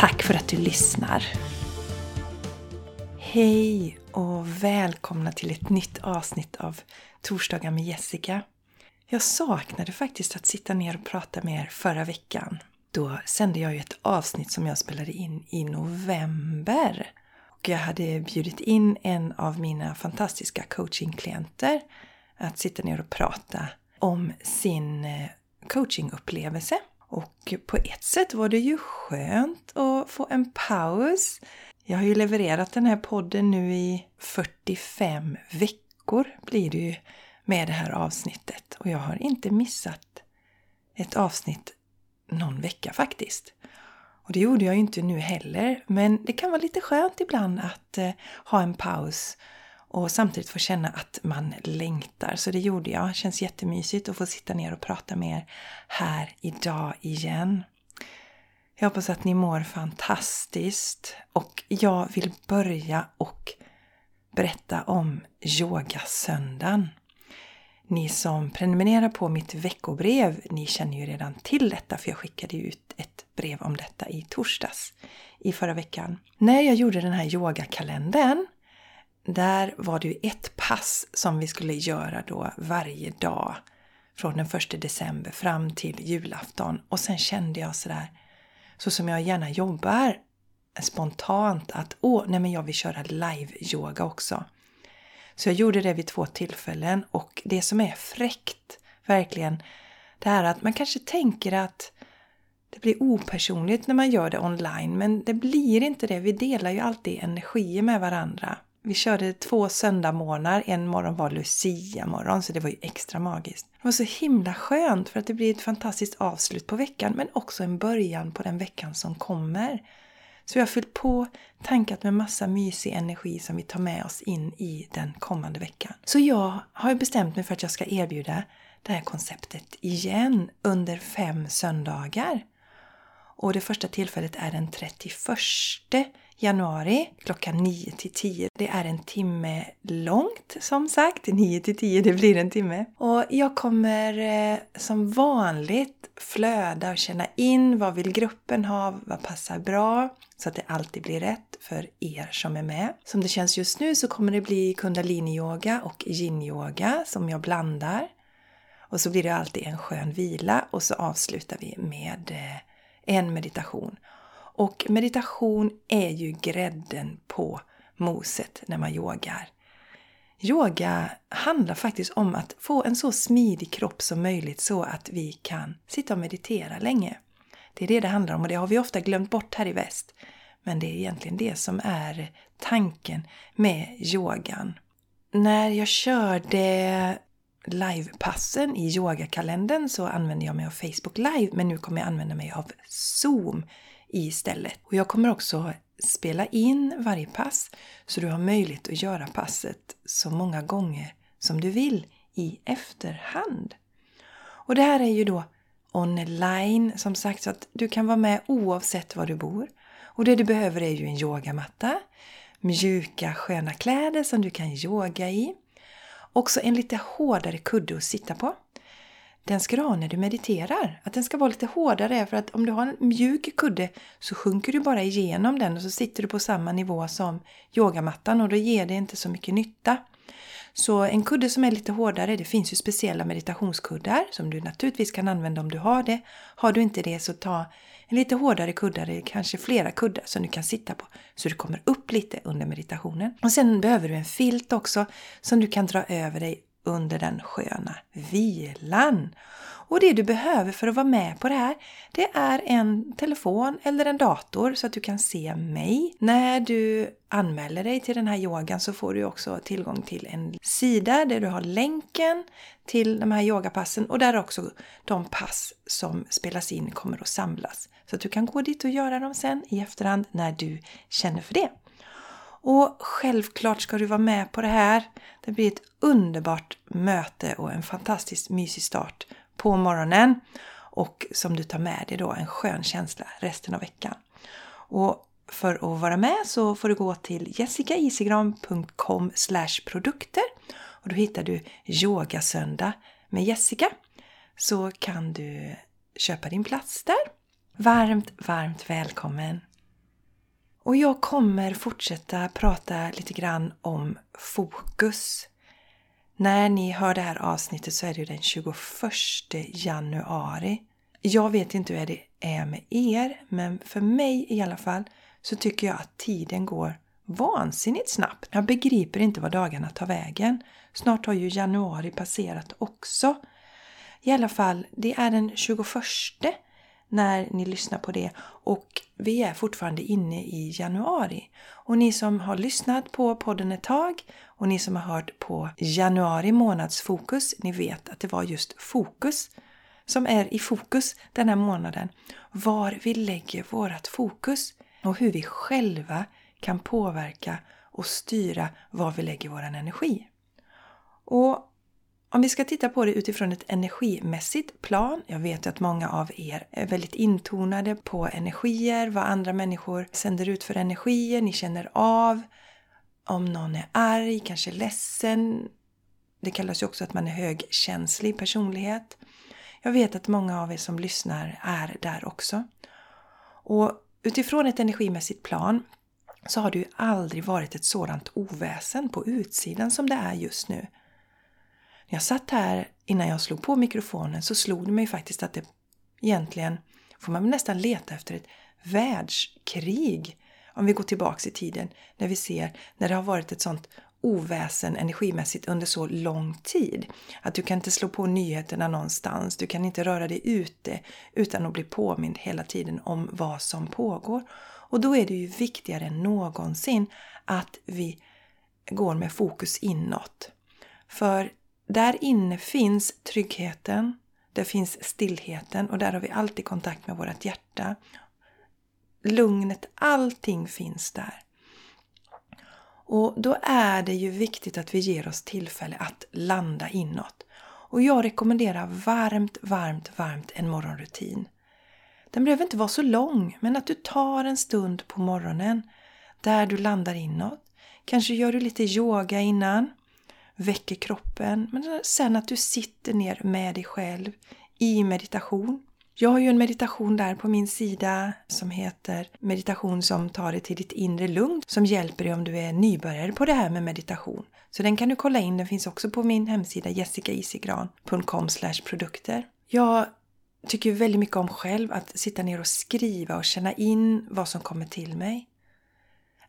Tack för att du lyssnar! Hej och välkomna till ett nytt avsnitt av Torsdagar med Jessica. Jag saknade faktiskt att sitta ner och prata med er förra veckan. Då sände jag ju ett avsnitt som jag spelade in i november. Och jag hade bjudit in en av mina fantastiska coachingklienter att sitta ner och prata om sin eh, coachingupplevelse. Och på ett sätt var det ju skönt att få en paus. Jag har ju levererat den här podden nu i 45 veckor blir det ju med det här avsnittet. Och jag har inte missat ett avsnitt någon vecka faktiskt. Och det gjorde jag ju inte nu heller. Men det kan vara lite skönt ibland att eh, ha en paus och samtidigt få känna att man längtar. Så det gjorde jag. Det känns jättemysigt att få sitta ner och prata med er här idag igen. Jag hoppas att ni mår fantastiskt och jag vill börja och berätta om yogasöndagen. Ni som prenumererar på mitt veckobrev, ni känner ju redan till detta för jag skickade ut ett brev om detta i torsdags i förra veckan. När jag gjorde den här yogakalendern där var det ju ett pass som vi skulle göra då varje dag från den 1 december fram till julafton. Och sen kände jag sådär, så som jag gärna jobbar spontant att åh, nej men jag vill köra live-yoga också. Så jag gjorde det vid två tillfällen och det som är fräckt, verkligen, det är att man kanske tänker att det blir opersonligt när man gör det online, men det blir inte det. Vi delar ju alltid energier med varandra. Vi körde två söndagmorgnar. En morgon var Lucia-morgon, så det var ju extra magiskt. Det var så himla skönt för att det blir ett fantastiskt avslut på veckan, men också en början på den veckan som kommer. Så vi har fyllt på, tankat med massa mysig energi som vi tar med oss in i den kommande veckan. Så jag har bestämt mig för att jag ska erbjuda det här konceptet igen under fem söndagar. Och det första tillfället är den 31 januari klockan 9 till 10. Det är en timme långt som sagt. 9 till 10, det blir en timme. Och jag kommer eh, som vanligt flöda och känna in vad vill gruppen ha, vad passar bra så att det alltid blir rätt för er som är med. Som det känns just nu så kommer det bli kundaliniyoga och yin-yoga som jag blandar. Och så blir det alltid en skön vila och så avslutar vi med eh, en meditation. Och meditation är ju grädden på moset när man yogar. Yoga handlar faktiskt om att få en så smidig kropp som möjligt så att vi kan sitta och meditera länge. Det är det det handlar om och det har vi ofta glömt bort här i väst. Men det är egentligen det som är tanken med yogan. När jag körde livepassen i yogakalendern så använde jag mig av Facebook Live men nu kommer jag använda mig av Zoom istället. Och jag kommer också spela in varje pass så du har möjlighet att göra passet så många gånger som du vill i efterhand. Och det här är ju då online som sagt så att du kan vara med oavsett var du bor. Och det du behöver är ju en yogamatta, mjuka sköna kläder som du kan yoga i. Också en lite hårdare kudde att sitta på den ska du ha när du mediterar. Att den ska vara lite hårdare för att om du har en mjuk kudde så sjunker du bara igenom den och så sitter du på samma nivå som yogamattan och då ger det inte så mycket nytta. Så en kudde som är lite hårdare, det finns ju speciella meditationskuddar som du naturligtvis kan använda om du har det. Har du inte det så ta en lite hårdare kudde, kanske flera kuddar som du kan sitta på så du kommer upp lite under meditationen. Och sen behöver du en filt också som du kan dra över dig under den sköna vilan. Och det du behöver för att vara med på det här, det är en telefon eller en dator så att du kan se mig. När du anmäler dig till den här yogan så får du också tillgång till en sida där du har länken till de här yogapassen och där också de pass som spelas in kommer att samlas. Så att du kan gå dit och göra dem sen i efterhand när du känner för det. Och självklart ska du vara med på det här. Det blir ett underbart möte och en fantastiskt mysig start på morgonen. Och som du tar med dig då en skön känsla resten av veckan. Och för att vara med så får du gå till jessicaisigran.com produkter och då hittar du yogasöndag med Jessica. Så kan du köpa din plats där. Varmt, varmt välkommen! Och jag kommer fortsätta prata lite grann om fokus. När ni hör det här avsnittet så är det den 21 januari. Jag vet inte hur det är med er, men för mig i alla fall så tycker jag att tiden går vansinnigt snabbt. Jag begriper inte vad dagarna tar vägen. Snart har ju januari passerat också. I alla fall, det är den 21 när ni lyssnar på det och vi är fortfarande inne i januari. Och ni som har lyssnat på podden ett tag och ni som har hört på januari månads fokus, ni vet att det var just fokus som är i fokus den här månaden. Var vi lägger vårt fokus och hur vi själva kan påverka och styra var vi lägger vår energi. Och om vi ska titta på det utifrån ett energimässigt plan. Jag vet att många av er är väldigt intonade på energier, vad andra människor sänder ut för energier. Ni känner av om någon är arg, kanske ledsen. Det kallas ju också att man är högkänslig personlighet. Jag vet att många av er som lyssnar är där också. Och utifrån ett energimässigt plan så har det ju aldrig varit ett sådant oväsen på utsidan som det är just nu. När jag satt här innan jag slog på mikrofonen så slog det mig faktiskt att det egentligen får man nästan leta efter ett världskrig. Om vi går tillbaks i tiden när vi ser när det har varit ett sånt oväsen energimässigt under så lång tid. Att du kan inte slå på nyheterna någonstans, du kan inte röra dig ute utan att bli påmind hela tiden om vad som pågår. Och då är det ju viktigare än någonsin att vi går med fokus inåt. För där inne finns tryggheten, där finns stillheten och där har vi alltid kontakt med vårt hjärta. Lugnet, allting finns där. Och då är det ju viktigt att vi ger oss tillfälle att landa inåt. Och jag rekommenderar varmt, varmt, varmt en morgonrutin. Den behöver inte vara så lång, men att du tar en stund på morgonen där du landar inåt. Kanske gör du lite yoga innan väcker kroppen. Men sen att du sitter ner med dig själv i meditation. Jag har ju en meditation där på min sida som heter Meditation som tar dig till ditt inre lugn som hjälper dig om du är nybörjare på det här med meditation. Så den kan du kolla in, den finns också på min hemsida jessicaisigran.com produkter. Jag tycker väldigt mycket om själv att sitta ner och skriva och känna in vad som kommer till mig.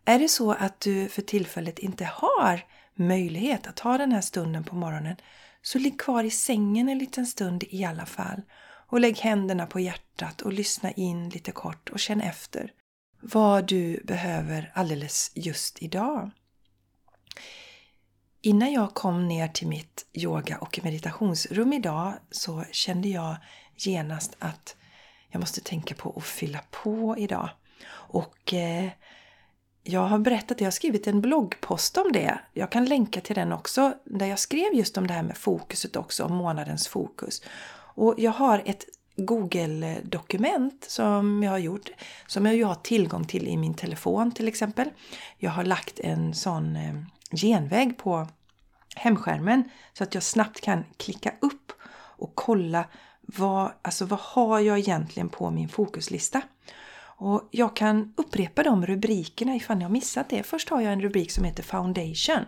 Är det så att du för tillfället inte har möjlighet att ha den här stunden på morgonen så ligg kvar i sängen en liten stund i alla fall och lägg händerna på hjärtat och lyssna in lite kort och känn efter vad du behöver alldeles just idag. Innan jag kom ner till mitt yoga och meditationsrum idag så kände jag genast att jag måste tänka på att fylla på idag. Och eh, jag har berättat jag har skrivit en bloggpost om det. Jag kan länka till den också, där jag skrev just om det här med fokuset också, om månadens fokus. Och jag har ett Google-dokument som jag har gjort, som jag ju har tillgång till i min telefon till exempel. Jag har lagt en sån eh, genväg på hemskärmen så att jag snabbt kan klicka upp och kolla vad, alltså vad har jag egentligen på min fokuslista. Och jag kan upprepa de rubrikerna ifall ni har missat det. Först har jag en rubrik som heter Foundation.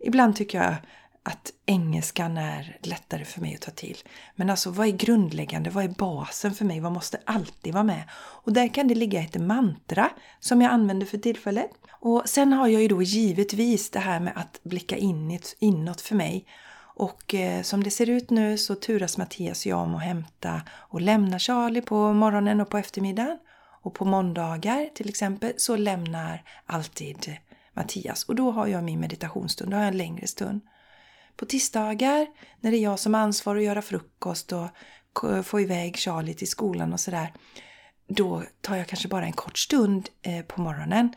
Ibland tycker jag att engelskan är lättare för mig att ta till. Men alltså vad är grundläggande? Vad är basen för mig? Vad måste alltid vara med? Och där kan det ligga ett mantra som jag använder för tillfället. Och sen har jag ju då givetvis det här med att blicka inåt, inåt för mig. Och eh, som det ser ut nu så turas Mattias och jag om att hämta och lämna Charlie på morgonen och på eftermiddagen. Och på måndagar till exempel så lämnar alltid Mattias och då har jag min meditationsstund, då har jag en längre stund. På tisdagar när det är jag som ansvarar att göra frukost och få iväg Charlie till skolan och sådär. Då tar jag kanske bara en kort stund eh, på morgonen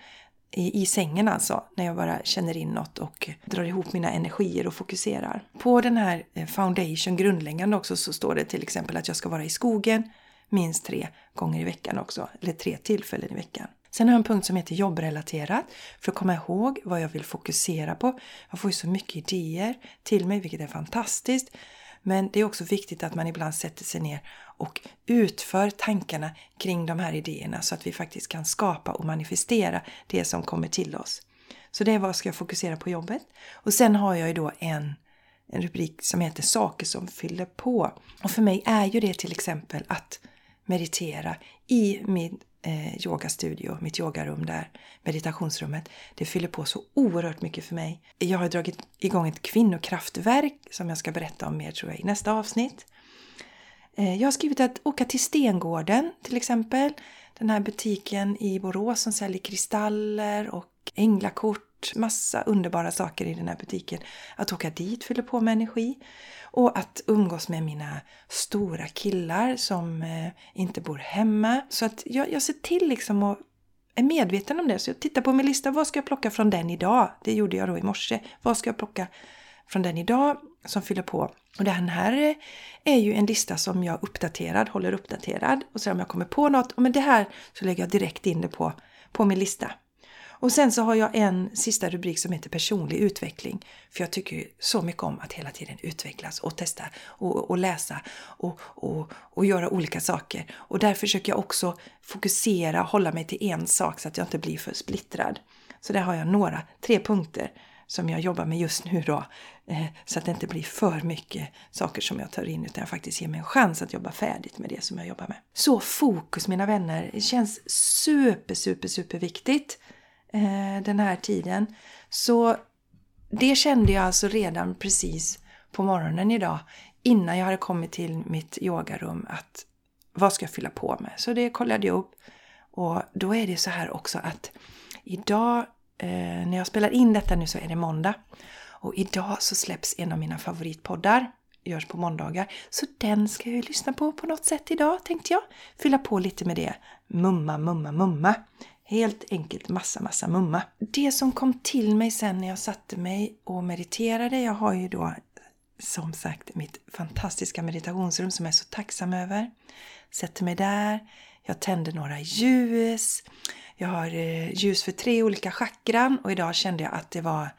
i, i sängen alltså, när jag bara känner in något och drar ihop mina energier och fokuserar. På den här eh, foundation grundläggande också så står det till exempel att jag ska vara i skogen minst tre gånger i veckan också, eller tre tillfällen i veckan. Sen har jag en punkt som heter jobbrelaterat för att komma ihåg vad jag vill fokusera på. Jag får ju så mycket idéer till mig, vilket är fantastiskt. Men det är också viktigt att man ibland sätter sig ner och utför tankarna kring de här idéerna så att vi faktiskt kan skapa och manifestera det som kommer till oss. Så det är vad jag ska jag fokusera på jobbet. Och sen har jag ju då en, en rubrik som heter Saker som fyller på. Och för mig är ju det till exempel att meditera i min eh, yogastudio, mitt yogarum där, meditationsrummet. Det fyller på så oerhört mycket för mig. Jag har dragit igång ett kvinnokraftverk som jag ska berätta om mer tror jag i nästa avsnitt. Eh, jag har skrivit att åka till Stengården till exempel. Den här butiken i Borås som säljer kristaller och änglakort. Massa underbara saker i den här butiken. Att åka dit fyller på med energi. Och att umgås med mina stora killar som eh, inte bor hemma. Så att jag, jag ser till liksom att är medveten om det. Så jag tittar på min lista. Vad ska jag plocka från den idag? Det gjorde jag då i morse. Vad ska jag plocka från den idag som fyller på? Och den här är ju en lista som jag uppdaterad, håller uppdaterad. Och sen om jag kommer på något, men det här så lägger jag direkt in det på, på min lista. Och sen så har jag en sista rubrik som heter personlig utveckling. För jag tycker ju så mycket om att hela tiden utvecklas och testa och, och läsa och, och, och göra olika saker. Och där försöker jag också fokusera, hålla mig till en sak så att jag inte blir för splittrad. Så där har jag några, tre punkter som jag jobbar med just nu då. Eh, så att det inte blir för mycket saker som jag tar in utan jag faktiskt ger mig en chans att jobba färdigt med det som jag jobbar med. Så fokus mina vänner, det känns super, super, super viktigt eh, den här tiden. Så det kände jag alltså redan precis på morgonen idag innan jag hade kommit till mitt yogarum att vad ska jag fylla på med? Så det kollade jag upp och då är det så här också att idag eh, när jag spelar in detta nu så är det måndag och idag så släpps en av mina favoritpoddar görs på måndagar. Så den ska jag lyssna på på något sätt idag tänkte jag. Fylla på lite med det. Mumma, mumma, mumma. Helt enkelt massa, massa mumma. Det som kom till mig sen när jag satte mig och mediterade, jag har ju då som sagt mitt fantastiska meditationsrum som jag är så tacksam över. Sätter mig där, jag tänder några ljus, jag har eh, ljus för tre olika chakran och idag kände jag att det var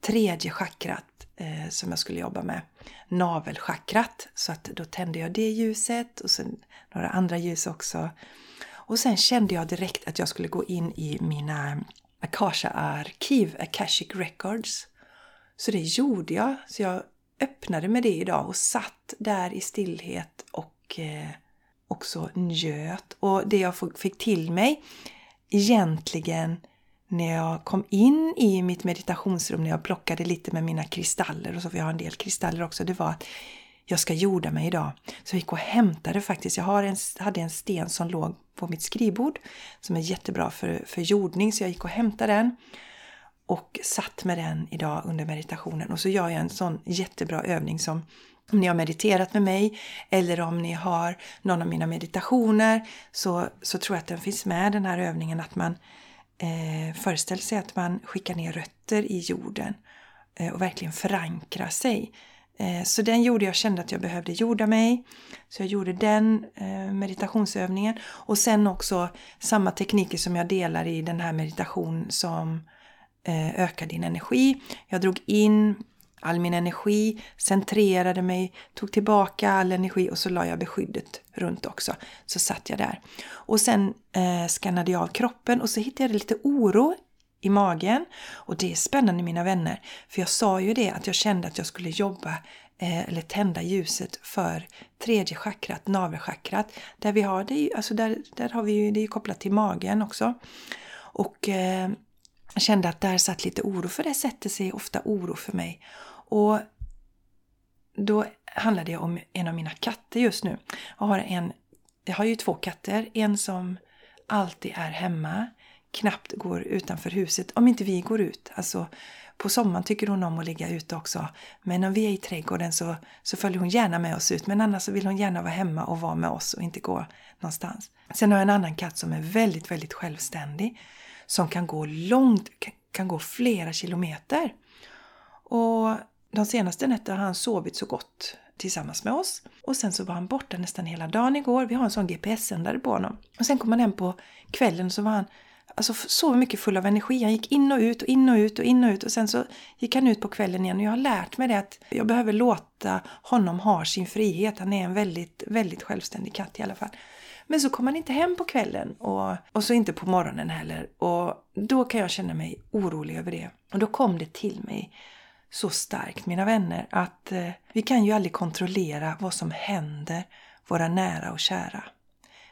tredje chakrat eh, som jag skulle jobba med. Navelchakrat. Så att då tände jag det ljuset och sen några andra ljus också. Och sen kände jag direkt att jag skulle gå in i mina Akasha-arkiv, Akashic Records. Så det gjorde jag. Så jag öppnade med det idag och satt där i stillhet och eh, också njöt. Och det jag fick till mig egentligen när jag kom in i mitt meditationsrum, när jag plockade lite med mina kristaller och så, för jag har en del kristaller också, det var att jag ska jorda mig idag. Så jag gick och hämtade faktiskt, jag har en, hade en sten som låg på mitt skrivbord som är jättebra för, för jordning, så jag gick och hämtade den och satt med den idag under meditationen. Och så gör jag en sån jättebra övning som om ni har mediterat med mig eller om ni har någon av mina meditationer så, så tror jag att den finns med den här övningen att man eh, föreställer sig att man skickar ner rötter i jorden eh, och verkligen förankrar sig. Eh, så den gjorde jag, kände att jag behövde jorda mig. Så jag gjorde den eh, meditationsövningen. Och sen också samma tekniker som jag delar i den här meditation som eh, ökar din energi. Jag drog in all min energi, centrerade mig, tog tillbaka all energi och så la jag beskyddet runt också. Så satt jag där. Och sen eh, skannade jag av kroppen och så hittade jag lite oro i magen. Och det är spännande mina vänner, för jag sa ju det att jag kände att jag skulle jobba eh, eller tända ljuset för tredje chakrat, navelchakrat. Där vi har det, alltså där, där har vi ju, det är kopplat till magen också. Och eh, jag kände att där satt lite oro, för det sätter sig ofta oro för mig. Och då handlar det om en av mina katter just nu. Jag har, en, jag har ju två katter. En som alltid är hemma, knappt går utanför huset om inte vi går ut. Alltså på sommaren tycker hon om att ligga ute också. Men om vi är i trädgården så, så följer hon gärna med oss ut. Men annars så vill hon gärna vara hemma och vara med oss och inte gå någonstans. Sen har jag en annan katt som är väldigt, väldigt självständig. Som kan gå långt, kan gå flera kilometer. Och de senaste nätterna har han sovit så gott tillsammans med oss. Och sen så var han borta nästan hela dagen igår. Vi har en sån GPS-sändare på honom. Och sen kom han hem på kvällen så var han alltså, så mycket full av energi. Han gick in och ut och in och ut och in och ut och sen så gick han ut på kvällen igen. Och jag har lärt mig det att jag behöver låta honom ha sin frihet. Han är en väldigt, väldigt självständig katt i alla fall. Men så kom han inte hem på kvällen och, och så inte på morgonen heller. Och då kan jag känna mig orolig över det. Och då kom det till mig så starkt, mina vänner, att eh, vi kan ju aldrig kontrollera vad som händer våra nära och kära.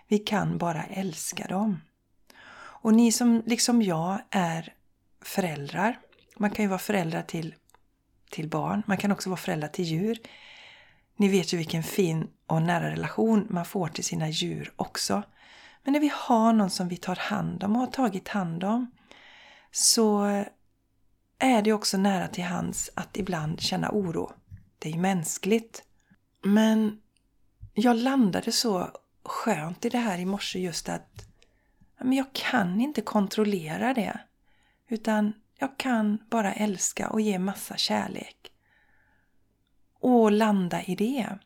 Vi kan bara älska dem. Och ni som liksom jag är föräldrar, man kan ju vara föräldrar till, till barn, man kan också vara föräldrar till djur. Ni vet ju vilken fin och nära relation man får till sina djur också. Men när vi har någon som vi tar hand om och har tagit hand om så är det också nära till hands att ibland känna oro. Det är ju mänskligt. Men jag landade så skönt i det här i morse just att men jag kan inte kontrollera det. Utan jag kan bara älska och ge massa kärlek. Och landa i det.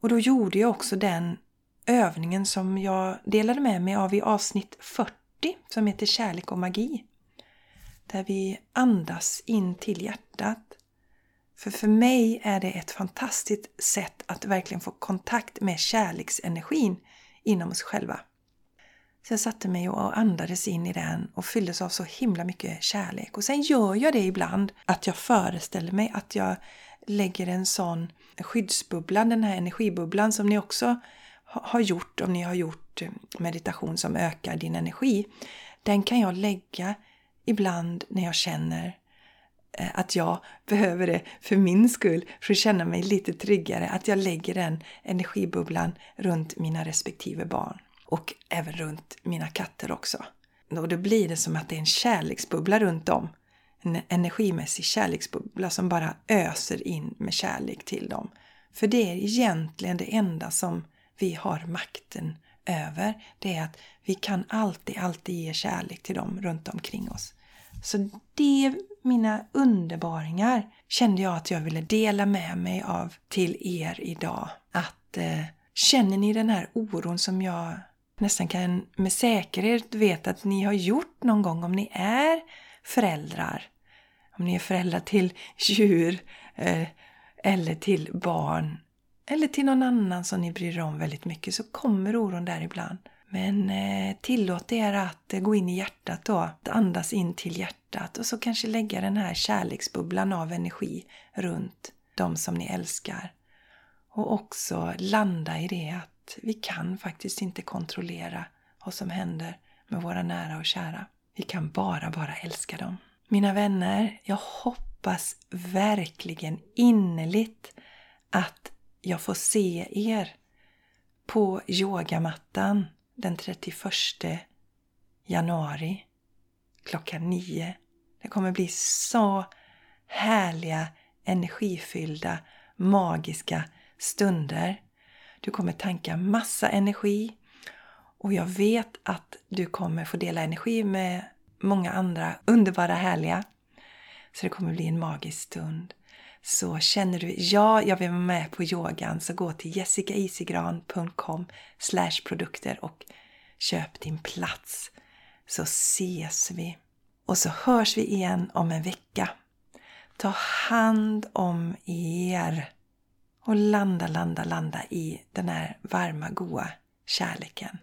Och då gjorde jag också den övningen som jag delade med mig av i avsnitt 40 som heter Kärlek och magi. Där vi andas in till hjärtat. För för mig är det ett fantastiskt sätt att verkligen få kontakt med kärleksenergin inom oss själva. Så jag satte mig och andades in i den och fylldes av så himla mycket kärlek. Och sen gör jag det ibland att jag föreställer mig att jag lägger en sån skyddsbubbla, den här energibubblan som ni också har gjort om ni har gjort eh, meditation som ökar din energi. Den kan jag lägga ibland när jag känner eh, att jag behöver det för min skull, för att känna mig lite tryggare. Att jag lägger den energibubblan runt mina respektive barn. Och även runt mina katter också. Och då blir det som att det är en kärleksbubbla runt dem. En energimässig kärleksbubbla som bara öser in med kärlek till dem. För det är egentligen det enda som vi har makten över. Det är att vi kan alltid, alltid ge kärlek till dem runt omkring oss. Så det, mina underbaringar, kände jag att jag ville dela med mig av till er idag. Att eh, känner ni den här oron som jag nästan kan med säkerhet veta att ni har gjort någon gång om ni är föräldrar. Om ni är föräldrar till djur eh, eller till barn eller till någon annan som ni bryr er om väldigt mycket så kommer oron där ibland. Men eh, tillåt er att eh, gå in i hjärtat då, att andas in till hjärtat och så kanske lägga den här kärleksbubblan av energi runt de som ni älskar. Och också landa i det att vi kan faktiskt inte kontrollera vad som händer med våra nära och kära. Vi kan bara, bara älska dem. Mina vänner, jag hoppas verkligen innerligt att jag får se er på yogamattan den 31 januari klockan nio. Det kommer bli så härliga, energifyllda, magiska stunder. Du kommer tanka massa energi och jag vet att du kommer få dela energi med många andra underbara, härliga. Så det kommer bli en magisk stund. Så känner du, ja, jag vill vara med på yogan, så gå till jessicaisigran.com produkter och köp din plats. Så ses vi. Och så hörs vi igen om en vecka. Ta hand om er. Och landa, landa, landa i den här varma, goa kärleken.